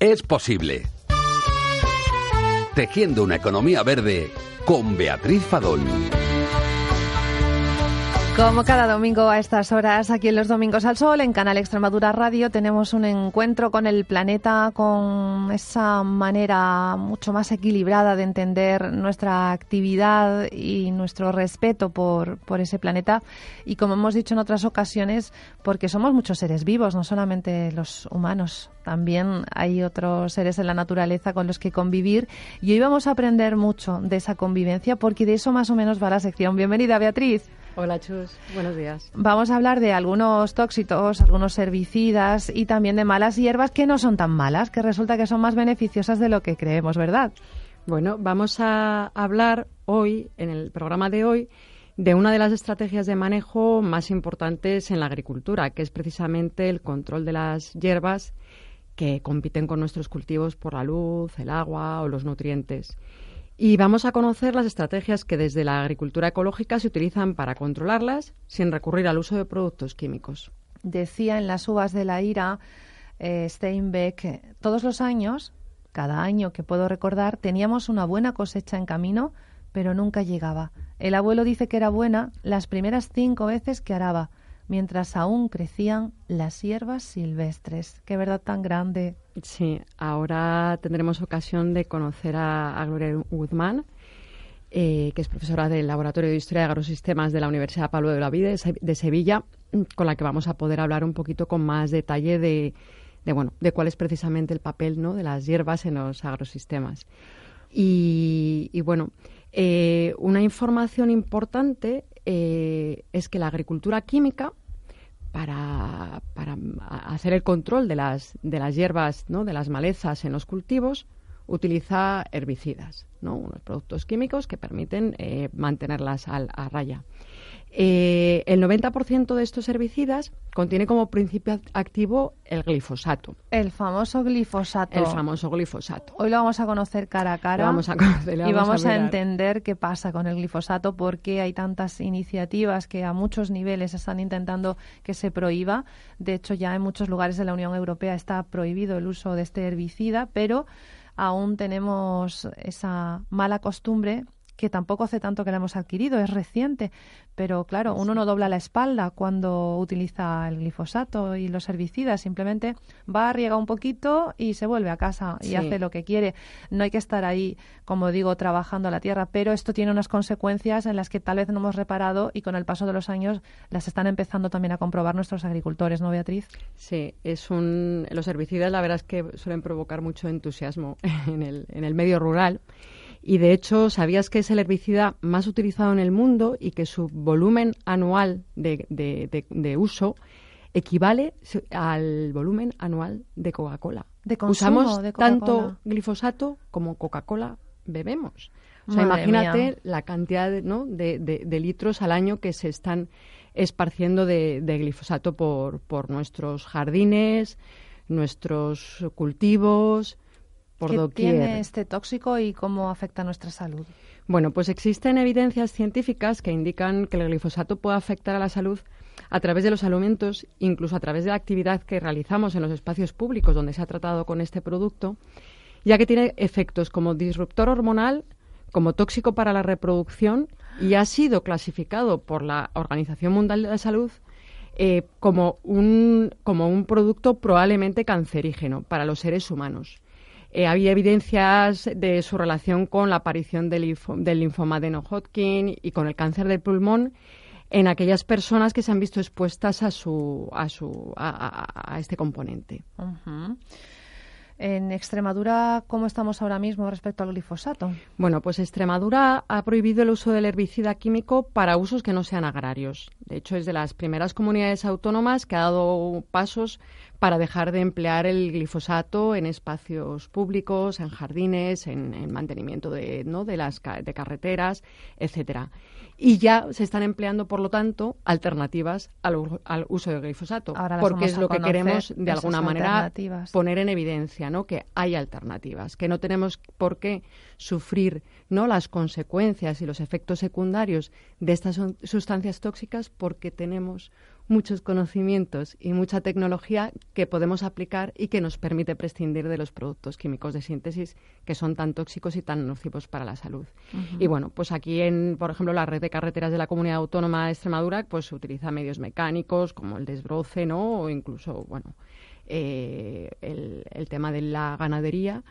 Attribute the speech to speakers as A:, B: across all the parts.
A: es posible. Tejiendo una economía verde con Beatriz Fadón.
B: Como cada domingo a estas horas, aquí en los Domingos al Sol, en Canal Extremadura Radio, tenemos un encuentro con el planeta, con esa manera mucho más equilibrada de entender nuestra actividad y nuestro respeto por, por ese planeta. Y como hemos dicho en otras ocasiones, porque somos muchos seres vivos, no solamente los humanos, también hay otros seres en la naturaleza con los que convivir. Y hoy vamos a aprender mucho de esa convivencia, porque de eso más o menos va la sección. Bienvenida, Beatriz.
C: Hola Chus, buenos días.
B: Vamos a hablar de algunos tóxicos, algunos herbicidas y también de malas hierbas que no son tan malas, que resulta que son más beneficiosas de lo que creemos, ¿verdad?
C: Bueno, vamos a hablar hoy, en el programa de hoy, de una de las estrategias de manejo más importantes en la agricultura, que es precisamente el control de las hierbas que compiten con nuestros cultivos por la luz, el agua o los nutrientes. Y vamos a conocer las estrategias que desde la agricultura ecológica se utilizan para controlarlas sin recurrir al uso de productos químicos.
B: Decía en las uvas de la ira eh, Steinbeck, todos los años, cada año que puedo recordar, teníamos una buena cosecha en camino, pero nunca llegaba. El abuelo dice que era buena las primeras cinco veces que araba, mientras aún crecían las hierbas silvestres. Qué verdad tan grande.
C: Sí, ahora tendremos ocasión de conocer a, Gloria Guzmán, eh, que es profesora del Laboratorio de Historia de Agrosistemas de la Universidad Pablo de la Vida de Sevilla, con la que vamos a poder hablar un poquito con más detalle de, bueno, de cuál es precisamente el papel ¿no? de las hierbas en los agrosistemas. Y, bueno, eh, una información importante eh, es que la agricultura química, para, hacer el control de las, de las hierbas, ¿no? de las malezas en los cultivos, utiliza herbicidas, ¿no? unos productos químicos que permiten eh, mantenerlas a raya. Eh, el 90% de estos herbicidas contiene como principio activo el glifosato.
B: El famoso glifosato.
C: El famoso glifosato.
B: Hoy lo vamos a conocer cara a cara.
C: vamos a conocer,
B: y vamos a, entender qué pasa con el glifosato, por qué hay tantas iniciativas que a muchos niveles están intentando que se prohíba. De hecho, ya en muchos lugares de la Unión Europea está prohibido el uso de este herbicida, pero aún tenemos esa mala costumbre que tampoco hace tanto que la hemos adquirido, es reciente, pero claro, uno no dobla la espalda cuando utiliza el glifosato y los herbicidas, simplemente va, riega un poquito y se vuelve a casa y hace lo que quiere. No hay que estar ahí, como digo, trabajando la tierra, pero esto tiene unas consecuencias en las que tal vez no hemos reparado y con el paso de los años las están empezando también a comprobar nuestros agricultores, ¿no, Beatriz?
C: Sí, es un los herbicidas la verdad es que suelen provocar mucho entusiasmo en el, en el medio rural y de hecho, ¿sabías que es el herbicida más utilizado en el mundo y que su volumen anual de, uso equivale al volumen anual de Coca-Cola?
B: De consumo
C: Usamos
B: de
C: tanto glifosato como Coca-Cola bebemos. O sea, imagínate la cantidad de, litros al año que se están esparciendo de, glifosato por, por nuestros jardines, nuestros cultivos,
B: ¿Qué tiene este tóxico y cómo afecta a nuestra salud?
C: Bueno, pues existen evidencias científicas que indican que el glifosato puede afectar a la salud a través de los alimentos, incluso a través de la actividad que realizamos en los espacios públicos donde se ha tratado con este producto, ya que tiene efectos como disruptor hormonal, como tóxico para la reproducción y ha sido clasificado por la Organización Mundial de la Salud eh, como, un, como un producto probablemente cancerígeno para los seres humanos. Eh, había evidencias de su relación con la aparición del, linfoma de No-Hodgkin y con el cáncer del pulmón en aquellas personas que se han visto expuestas a, su, a, su, a, este componente.
B: En Extremadura, ¿cómo estamos ahora mismo respecto al glifosato?
C: Bueno, pues Extremadura ha prohibido el uso del herbicida químico para usos que no sean agrarios. De hecho, es de las primeras comunidades autónomas que ha dado pasos para dejar de emplear el glifosato en espacios públicos, en jardines, en, mantenimiento de, ¿no? de las de carreteras, etcétera y ya se están empleando, por lo tanto, alternativas al, uso del glifosato, porque es lo que queremos de alguna manera poner en evidencia, ¿no? Que hay alternativas, que no tenemos por qué sufrir, ¿no? Las consecuencias y los efectos secundarios de estas sustancias tóxicas porque tenemos muchos conocimientos y mucha tecnología que podemos aplicar y que nos permite prescindir de los productos químicos de síntesis que son tan tóxicos y tan nocivos para la salud. Y bueno, pues aquí en, por ejemplo, la red de carreteras de la Comunidad Autónoma de Extremadura, pues se utiliza medios mecánicos como el desbroce, ¿no? O incluso, bueno, eh, el tema de la ganadería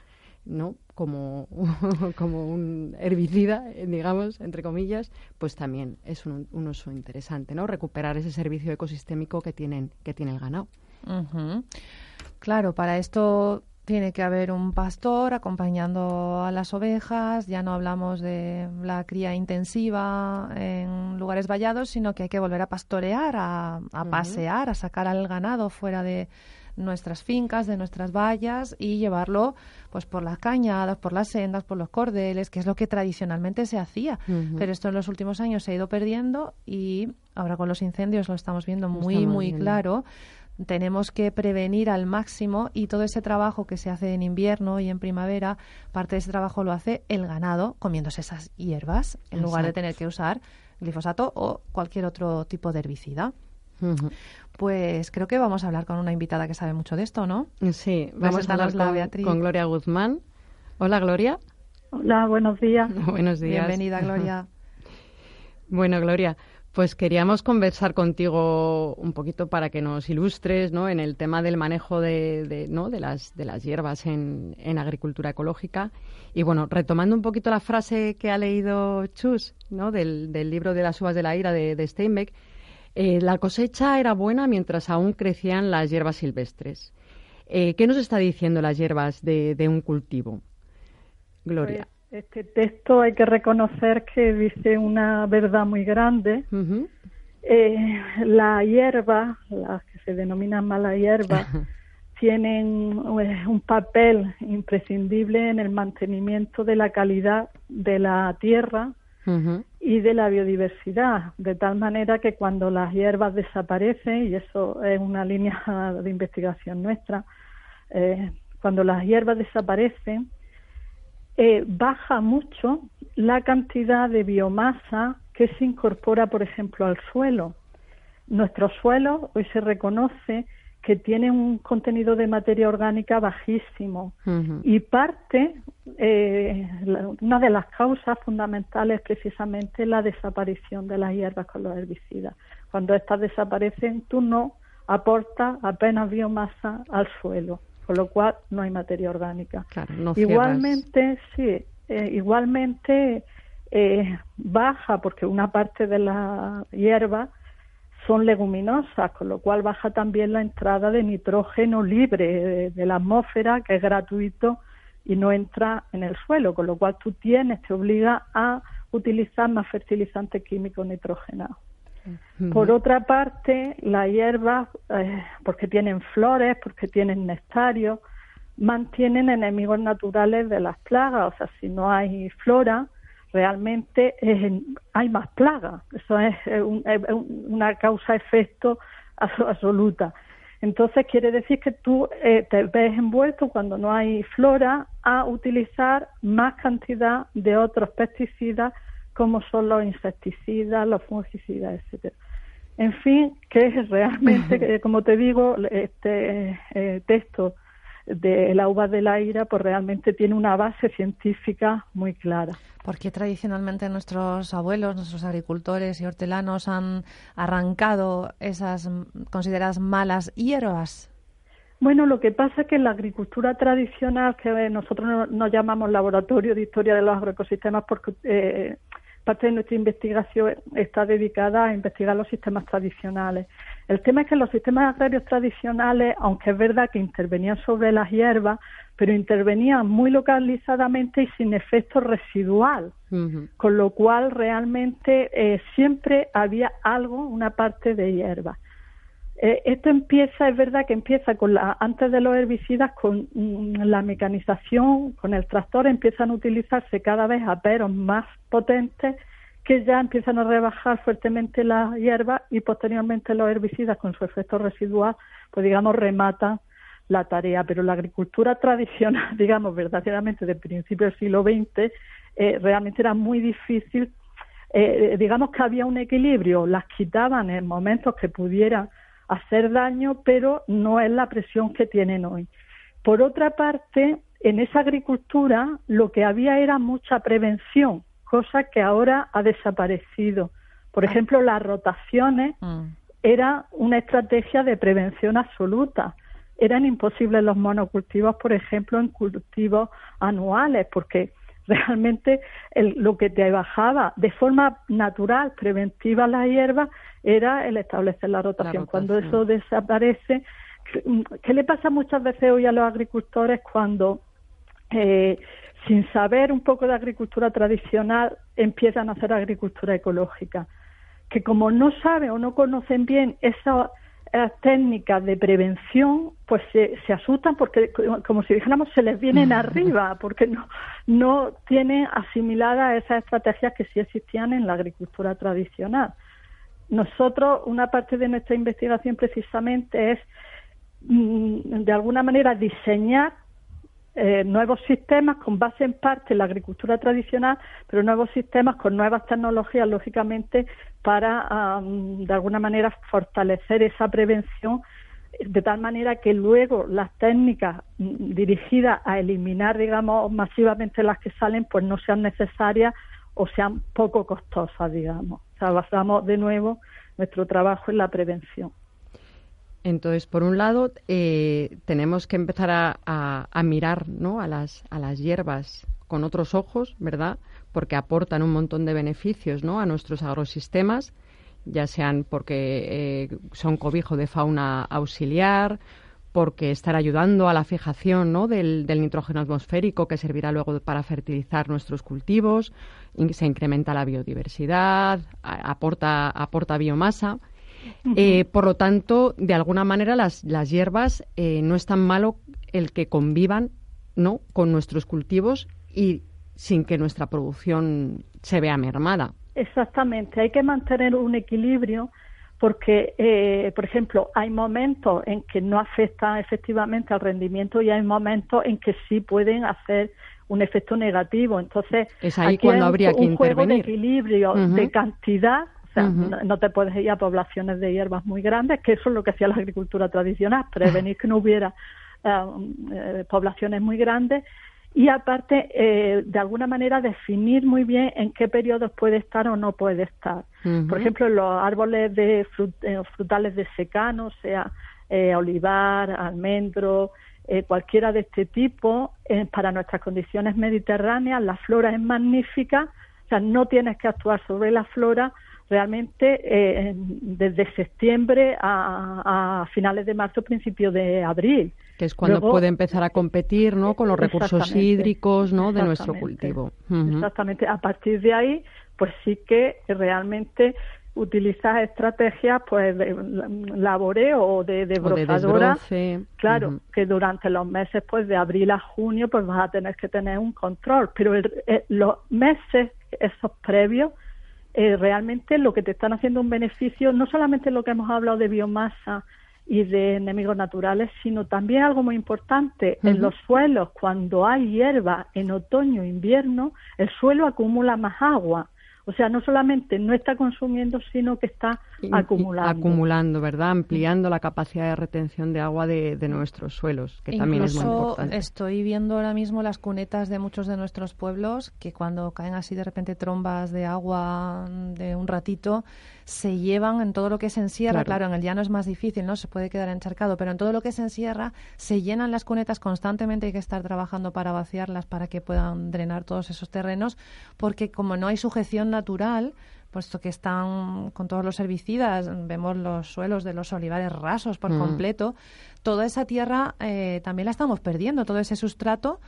C: ¿no? como, como un herbicida, digamos, entre comillas, pues también es un, uso interesante, ¿no? Recuperar ese servicio ecosistémico que, tienen, que tiene el ganado.
B: Claro, para esto tiene que haber un pastor acompañando a las ovejas, ya no hablamos de la cría intensiva en lugares vallados, sino que hay que volver a pastorear, a, pasear, a sacar al ganado fuera de, nuestras fincas, de nuestras vallas y llevarlo pues por las cañadas, por las sendas, por los cordeles, que es lo que tradicionalmente se hacía. Pero esto en los últimos años se ha ido perdiendo y ahora con los incendios lo estamos viendo muy, muy claro tenemos que prevenir al máximo y todo ese trabajo que se hace en invierno y en primavera, parte de ese trabajo lo hace el ganado comiéndose esas hierbas en lugar de tener que usar glifosato o cualquier otro tipo de herbicida. Pues creo que vamos a hablar con una invitada que sabe mucho de esto, ¿no?
C: Sí, vamos a hablar con, con, Gloria Guzmán. Hola, Gloria.
D: Hola, buenos días.
C: buenos días.
B: Bienvenida, Gloria.
C: bueno, Gloria, pues queríamos conversar contigo un poquito para que nos ilustres ¿no? en el tema del manejo de, ¿no? de, las, de las hierbas en, en, agricultura ecológica. Y bueno, retomando un poquito la frase que ha leído Chus ¿no? del, del libro de las uvas de la ira de, de Steinbeck, eh, la cosecha era buena mientras aún crecían las hierbas silvestres. Eh, ¿Qué nos está diciendo las hierbas de, un cultivo? Gloria.
D: Pues, este texto hay que reconocer que dice una verdad muy grande. Eh, la hierba, las que se denominan mala hierba, tienen un papel imprescindible en el mantenimiento de la calidad de la tierra y de la biodiversidad, de tal manera que cuando las hierbas desaparecen, y eso es una línea de investigación nuestra, eh, cuando las hierbas desaparecen, eh, baja mucho la cantidad de biomasa que se incorpora, por ejemplo, al suelo. Nuestro suelo hoy se reconoce que tiene un contenido de materia orgánica bajísimo y parte, eh, una de las causas fundamentales es precisamente la desaparición de las hierbas con los herbicidas. Cuando estas desaparecen, tú no aportas apenas biomasa al suelo, con lo cual no hay materia orgánica. igualmente, sí, eh, igualmente eh, baja porque una parte de la hierba son leguminosas, con lo cual baja también la entrada de nitrógeno libre de, la atmósfera, que es gratuito y no entra en el suelo, con lo cual tú tienes, te obliga a utilizar más fertilizantes químicos nitrogenados. Por otra parte, las hierbas, eh, porque tienen flores, porque tienen nectario, mantienen enemigos naturales de las plagas. O sea, si no hay flora, realmente hay más plagas. Eso es, una causa-efecto absoluta. Entonces quiere decir que tú eh, te ves envuelto cuando no hay flora a utilizar más cantidad de otros pesticidas como son los insecticidas, los fungicidas, etcétera. En fin, que es realmente, como te digo, este eh, texto de la uva de la ira, pues realmente tiene una base científica muy clara.
B: Porque tradicionalmente nuestros abuelos, nuestros agricultores y hortelanos han arrancado esas consideradas malas hierbas?
D: Bueno, lo que pasa es que en la agricultura tradicional, que nosotros nos llamamos laboratorio de historia de los agroecosistemas, porque eh, parte de nuestra investigación está dedicada a investigar los sistemas tradicionales. El tema es que los sistemas agrarios tradicionales, aunque es verdad que intervenían sobre las hierbas, pero intervenían muy localizadamente y sin efecto residual, con lo cual realmente eh, siempre había algo, una parte de hierba. Eh, esto empieza, es verdad que empieza con la, antes de los herbicidas, con mm, la mecanización, con el tractor, empiezan a utilizarse cada vez aperos más potentes que ya empiezan a rebajar fuertemente la hierba y posteriormente los herbicidas con su efecto residual, pues digamos, rematan la tarea. Pero la agricultura tradicional, digamos, verdaderamente del principio del siglo XX, eh, realmente era muy difícil eh, digamos que había un equilibrio, las quitaban en momentos que pudieran hacer daño, pero no es la presión que tienen hoy. Por otra parte, en esa agricultura lo que había era mucha prevención, cosa que ahora ha desaparecido. Por ah. ejemplo, las rotaciones mm. era una estrategia de prevención absoluta. Eran imposibles los monocultivos, por ejemplo, en cultivos anuales, porque realmente lo que te bajaba de forma natural, preventiva la hierba, era el establecer la rotación. Cuando eso desaparece, ¿qué le pasa muchas veces hoy a los agricultores cuando eh, sin saber un poco de agricultura tradicional empiezan a hacer agricultura ecológica? Que como no saben o no conocen bien esa técnicas de prevención pues se, se, asustan porque como si dijéramos se les vienen arriba porque no no tienen asimiladas esas estrategias que sí existían en la agricultura tradicional nosotros una parte de nuestra investigación precisamente es mm, de alguna manera diseñar eh, nuevos sistemas con base en parte en la agricultura tradicional, pero nuevos sistemas con nuevas tecnologías, lógicamente, para, de alguna manera, fortalecer esa prevención de tal manera que luego las técnicas mm, dirigidas a eliminar, digamos, masivamente las que salen, pues no sean necesarias o sean poco costosas, digamos. O sea, basamos de nuevo nuestro trabajo en la prevención.
C: Entonces, por un lado, eh, tenemos que empezar a, mirar ¿no? a, las, hierbas con otros ojos, ¿verdad? Porque aportan un montón de beneficios ¿no? a nuestros agrosistemas, ya sean porque eh, son cobijo de fauna auxiliar, porque están ayudando a la fijación ¿no? del, nitrógeno atmosférico que servirá luego para fertilizar nuestros cultivos, se incrementa la biodiversidad, aporta, aporta biomasa. Eh, por lo tanto, de alguna manera las, las hierbas eh, no es tan malo el que convivan ¿no? con nuestros cultivos y sin que nuestra producción se vea mermada.
D: Exactamente, hay que mantener un equilibrio porque, eh, por ejemplo, hay momentos en que no afecta efectivamente al rendimiento y hay momentos en que sí pueden hacer un efecto negativo. Entonces,
C: es ahí cuando habría
D: un,
C: que un
D: juego de equilibrio de cantidad no, te puedes ir a poblaciones de hierbas muy grandes, que eso es lo que hacía la agricultura tradicional, prevenir que no hubiera eh, eh, poblaciones muy grandes. Y aparte, eh, de alguna manera, definir muy bien en qué periodos puede estar o no puede estar. Por ejemplo, los árboles de frutales de secano, sea olivar, almendro, cualquiera de este tipo, para nuestras condiciones mediterráneas, la flora es magnífica, o sea, no tienes que actuar sobre la flora, realmente eh, desde septiembre a, finales de marzo, principio de abril.
C: Que es cuando puede empezar a competir ¿no? con los recursos hídricos ¿no? de nuestro cultivo.
D: Exactamente. A partir de ahí, pues sí que realmente utilizas estrategias pues de laboreo o de, de brozadora, claro, que durante los meses pues de abril a junio pues vas a tener que tener un control, pero eh, los meses esos previos eh, realmente lo que te están haciendo un beneficio, no solamente lo que hemos hablado de biomasa y de enemigos naturales, sino también algo muy importante, en los suelos, cuando hay hierba en otoño e invierno, el suelo acumula más agua. O sea, no solamente no está consumiendo, sino que está acumulando.
C: Acumulando, ¿verdad? Ampliando la capacidad de retención de agua de, nuestros suelos, que también es muy importante.
B: Estoy viendo ahora mismo las cunetas de muchos de nuestros pueblos que cuando caen así de repente trombas de agua de un ratito, se llevan en todo lo que se encierra. Claro. en el llano es más difícil, ¿no? Se puede quedar encharcado, pero en todo lo que se encierra se llenan las cunetas constantemente. Hay que estar trabajando para vaciarlas para que puedan drenar todos esos terrenos, porque como no hay sujeción natural, puesto que están con todos los herbicidas, vemos los suelos de los olivares rasos por mm. completo, toda esa tierra eh, también la estamos perdiendo, todo ese sustrato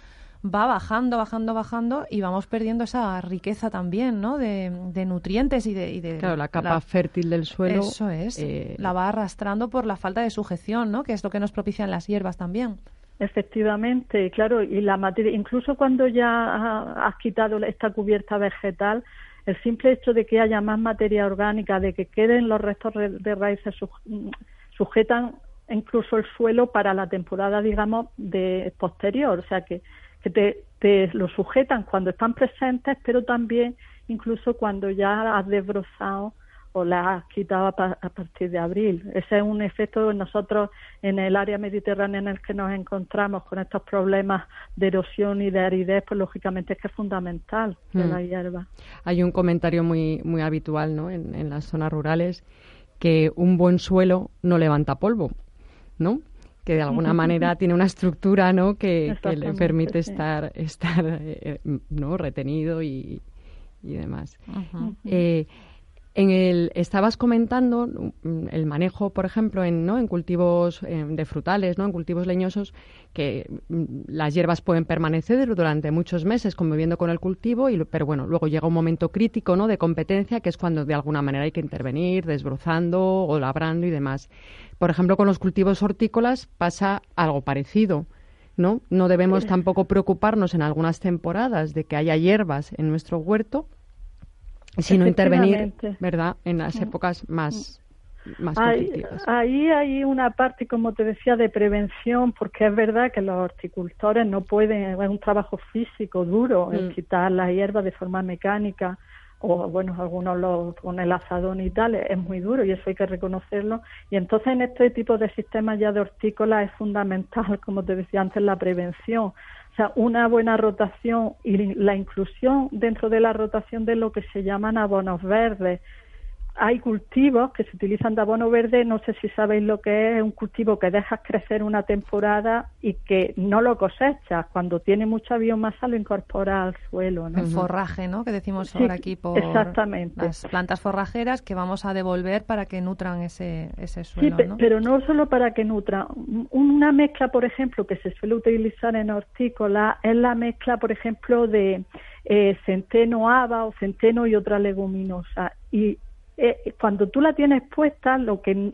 B: va bajando, bajando, bajando y vamos perdiendo esa riqueza también, ¿no? De, nutrientes y de,
C: Claro, la capa fértil del suelo.
B: Eso es. Eh, la va arrastrando por la falta de sujeción, ¿no? Que es lo que nos propician las hierbas también.
D: Efectivamente, claro, y la materia, incluso cuando ya has quitado esta cubierta vegetal, el simple hecho de que haya más materia orgánica, de que queden los restos de raíces sujetan incluso el suelo para la temporada, digamos, de posterior, o sea que, que te, te lo sujetan cuando están presentes, pero también incluso cuando ya has desbrozado o la has quitado a, partir de abril. Ese es un efecto nosotros en el área mediterránea en el que nos encontramos con estos problemas de erosión y de aridez, pues lógicamente es que es fundamental de la hierba.
C: Hay un comentario muy, muy habitual ¿no? en, en las zonas rurales que un buen suelo no levanta polvo, ¿no? Que de alguna manera tiene una estructura ¿no? que, le permite estar, estar eh, ¿no? retenido y, y demás. En el, estabas comentando mm, el manejo, por ejemplo, en, ¿no? en cultivos de frutales, ¿no? en cultivos leñosos, que mm, las hierbas pueden permanecer durante muchos meses conviviendo con el cultivo, y, pero bueno, luego llega un momento crítico ¿no? de competencia, que es cuando de alguna manera hay que intervenir, desbrozando o labrando y demás. Por ejemplo, con los cultivos hortícolas pasa algo parecido. ¿no? No debemos tampoco preocuparnos en algunas temporadas de que haya hierbas en nuestro huerto sino intervenir, ¿verdad?, en las épocas más, más
D: Ahí hay una parte, como te decía, de prevención, porque es verdad que los horticultores no pueden, es un trabajo físico duro, el mm. quitar la hierba de forma mecánica, o bueno, algunos lo, con el azadón y tal, es muy duro y eso hay que reconocerlo. Y entonces en este tipo de sistemas ya de hortícola es fundamental, como te decía antes, la prevención sea, una buena rotación y la inclusión dentro de la rotación de lo que se llaman abonos verdes, hay cultivos que se utilizan de abono verde, no sé si sabéis lo que es, un cultivo que dejas crecer una temporada y que no lo cosechas, cuando tiene mucha biomasa lo incorpora al suelo. ¿no?
B: El forraje, ¿no? Que decimos ahora aquí por
D: exactamente.
B: las plantas forrajeras que vamos a devolver para que nutran ese, ese suelo.
D: Sí, pero no solo para que nutran. Una mezcla, por ejemplo, que se suele utilizar en hortícola es la mezcla, por ejemplo, de eh, centeno haba o centeno y otra leguminosa. Y eh, cuando tú la tienes puesta, lo que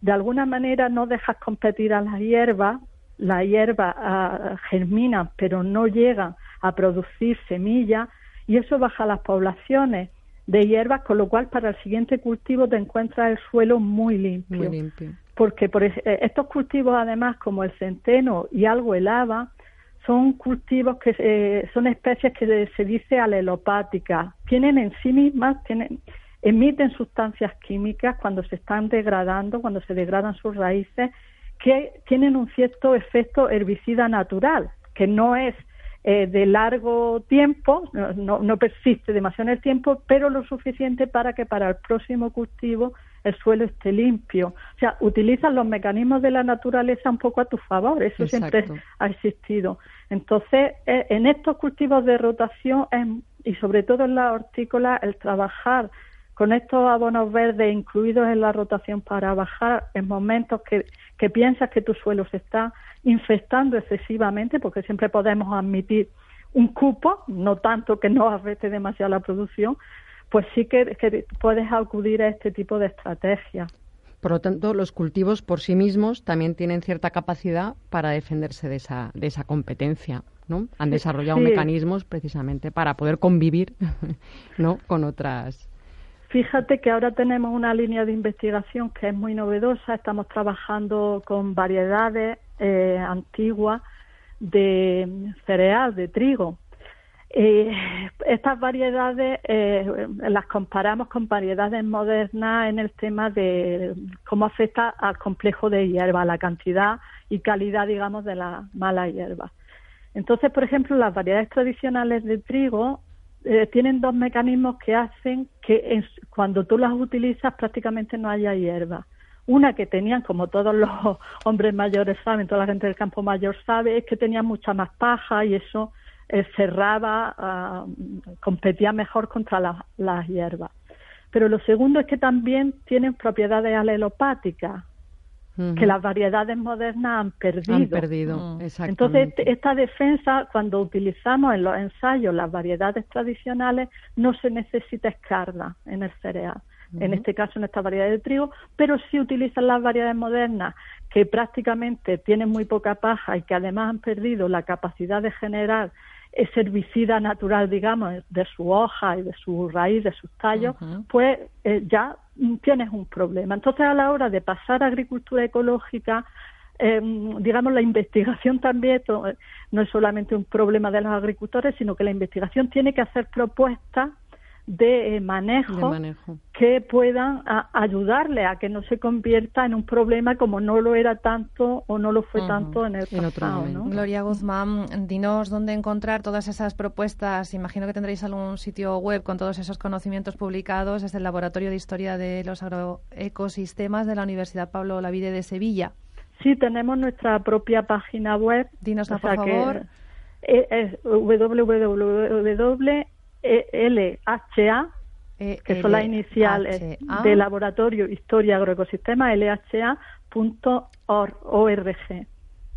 D: de alguna manera no dejas competir a la hierba, la hierba ah, germina pero no llega a producir semillas y eso baja las poblaciones de hierbas, con lo cual para el siguiente cultivo te encuentras el suelo muy limpio. Porque por eh, estos cultivos, además, como el centeno y algo el haba, son cultivos que eh, son especies que se dice alelopáticas. Tienen en sí mismas, tienen, emiten sustancias químicas cuando se están degradando, cuando se degradan sus raíces, que tienen un cierto efecto herbicida natural, que no es eh, de largo tiempo, no, no, persiste demasiado en el tiempo, pero lo suficiente para que para el próximo cultivo el suelo esté limpio. O sea, utilizan los mecanismos de la naturaleza un poco a tu favor, eso siempre ha existido. Entonces, eh, en estos cultivos de rotación y sobre todo en la hortícola, el trabajar con estos abonos verdes incluidos en la rotación para bajar en momentos que, que piensas que tu suelo se está infectando excesivamente, porque siempre podemos admitir un cupo, no tanto que no afecte demasiado la producción, pues sí que, puedes acudir a este tipo de estrategias.
C: Por lo tanto, los cultivos por sí mismos también tienen cierta capacidad para defenderse de esa, de esa competencia, ¿no? Han desarrollado mecanismos precisamente para poder convivir, ¿no? Con otras
D: Fíjate que ahora tenemos una línea de investigación que es muy novedosa. Estamos trabajando con variedades eh, antiguas de cereal, de trigo. Eh, estas variedades eh, las comparamos con variedades modernas en el tema de cómo afecta al complejo de hierba, la cantidad y calidad, digamos, de la mala hierba. Entonces, por ejemplo, las variedades tradicionales de trigo eh, tienen dos mecanismos que hacen que cuando tú las utilizas prácticamente no haya hierba. Una que tenían, como todos los hombres mayores saben, toda la gente del campo mayor sabe, es que tenían mucha más paja y eso eh, cerraba, ah, competía mejor contra las hierbas. Pero lo segundo es que también tienen propiedades alelopáticas, que las variedades modernas han perdido.
C: Han perdido, mm.
D: Entonces, esta defensa, cuando utilizamos en los ensayos las variedades tradicionales, no se necesita escarda en el cereal. En este caso, en esta variedad de trigo, pero sí utilizan las variedades modernas que prácticamente tienen muy poca paja y que además han perdido la capacidad de generar herbicida natural, digamos, de su hoja y de su raíz, de sus tallos, pues eh, ya tienes un problema. Entonces, a la hora de pasar a agricultura ecológica, em, digamos, la investigación también no es solamente un problema de los agricultores, sino que la investigación tiene que hacer propuestas de manejo, que puedan ayudarle a que no se convierta en un problema como no lo era tanto o no lo fue tanto en el pasado.
B: Gloria Guzmán, dinos dónde encontrar todas esas propuestas. Imagino que tendréis algún sitio web con todos esos conocimientos publicados desde el Laboratorio de Historia de los Agroecosistemas de la Universidad Pablo Olavide de Sevilla.
D: Sí, tenemos nuestra propia página web.
B: Dinos, por favor.
D: es www LHA, e que son las iniciales de Laboratorio Historia Agroecosistema, lha.org.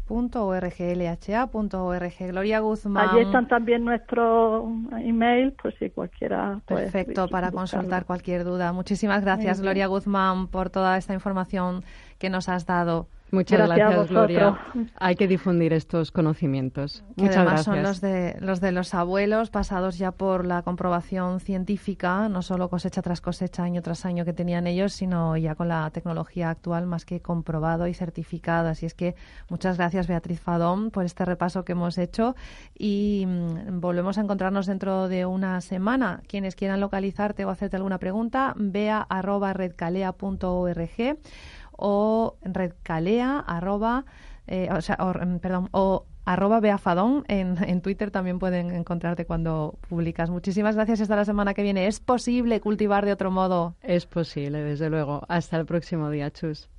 B: .org, lha.org. Gloria Guzmán.
D: Allí están también nuestros emails, por si cualquiera.
B: Perfecto, para consultar cualquier duda. Muchísimas gracias, Gloria Guzmán, por toda esta información que nos has dado.
C: Muchas gracias, Gloria. Hay que difundir estos conocimientos. Muchas
B: además
C: gracias.
B: son los de, los de los abuelos pasados ya por la comprobación científica, no solo cosecha tras cosecha, año tras año que tenían ellos, sino ya con la tecnología actual más que comprobado y certificado. Así es que muchas gracias, Beatriz Fadón, por este repaso que hemos hecho y mm, volvemos a encontrarnos dentro de una semana. Quienes quieran localizarte o hacerte alguna pregunta, vea arroba redcalea.org o redcalea arroba, eh, o sea, mm, perdón, o arroba beafadón en, en Twitter también pueden encontrarte cuando publicas. Muchísimas gracias. Hasta la semana que viene. ¿Es posible cultivar de otro modo?
C: Es posible, desde luego. Hasta el próximo día, Chus.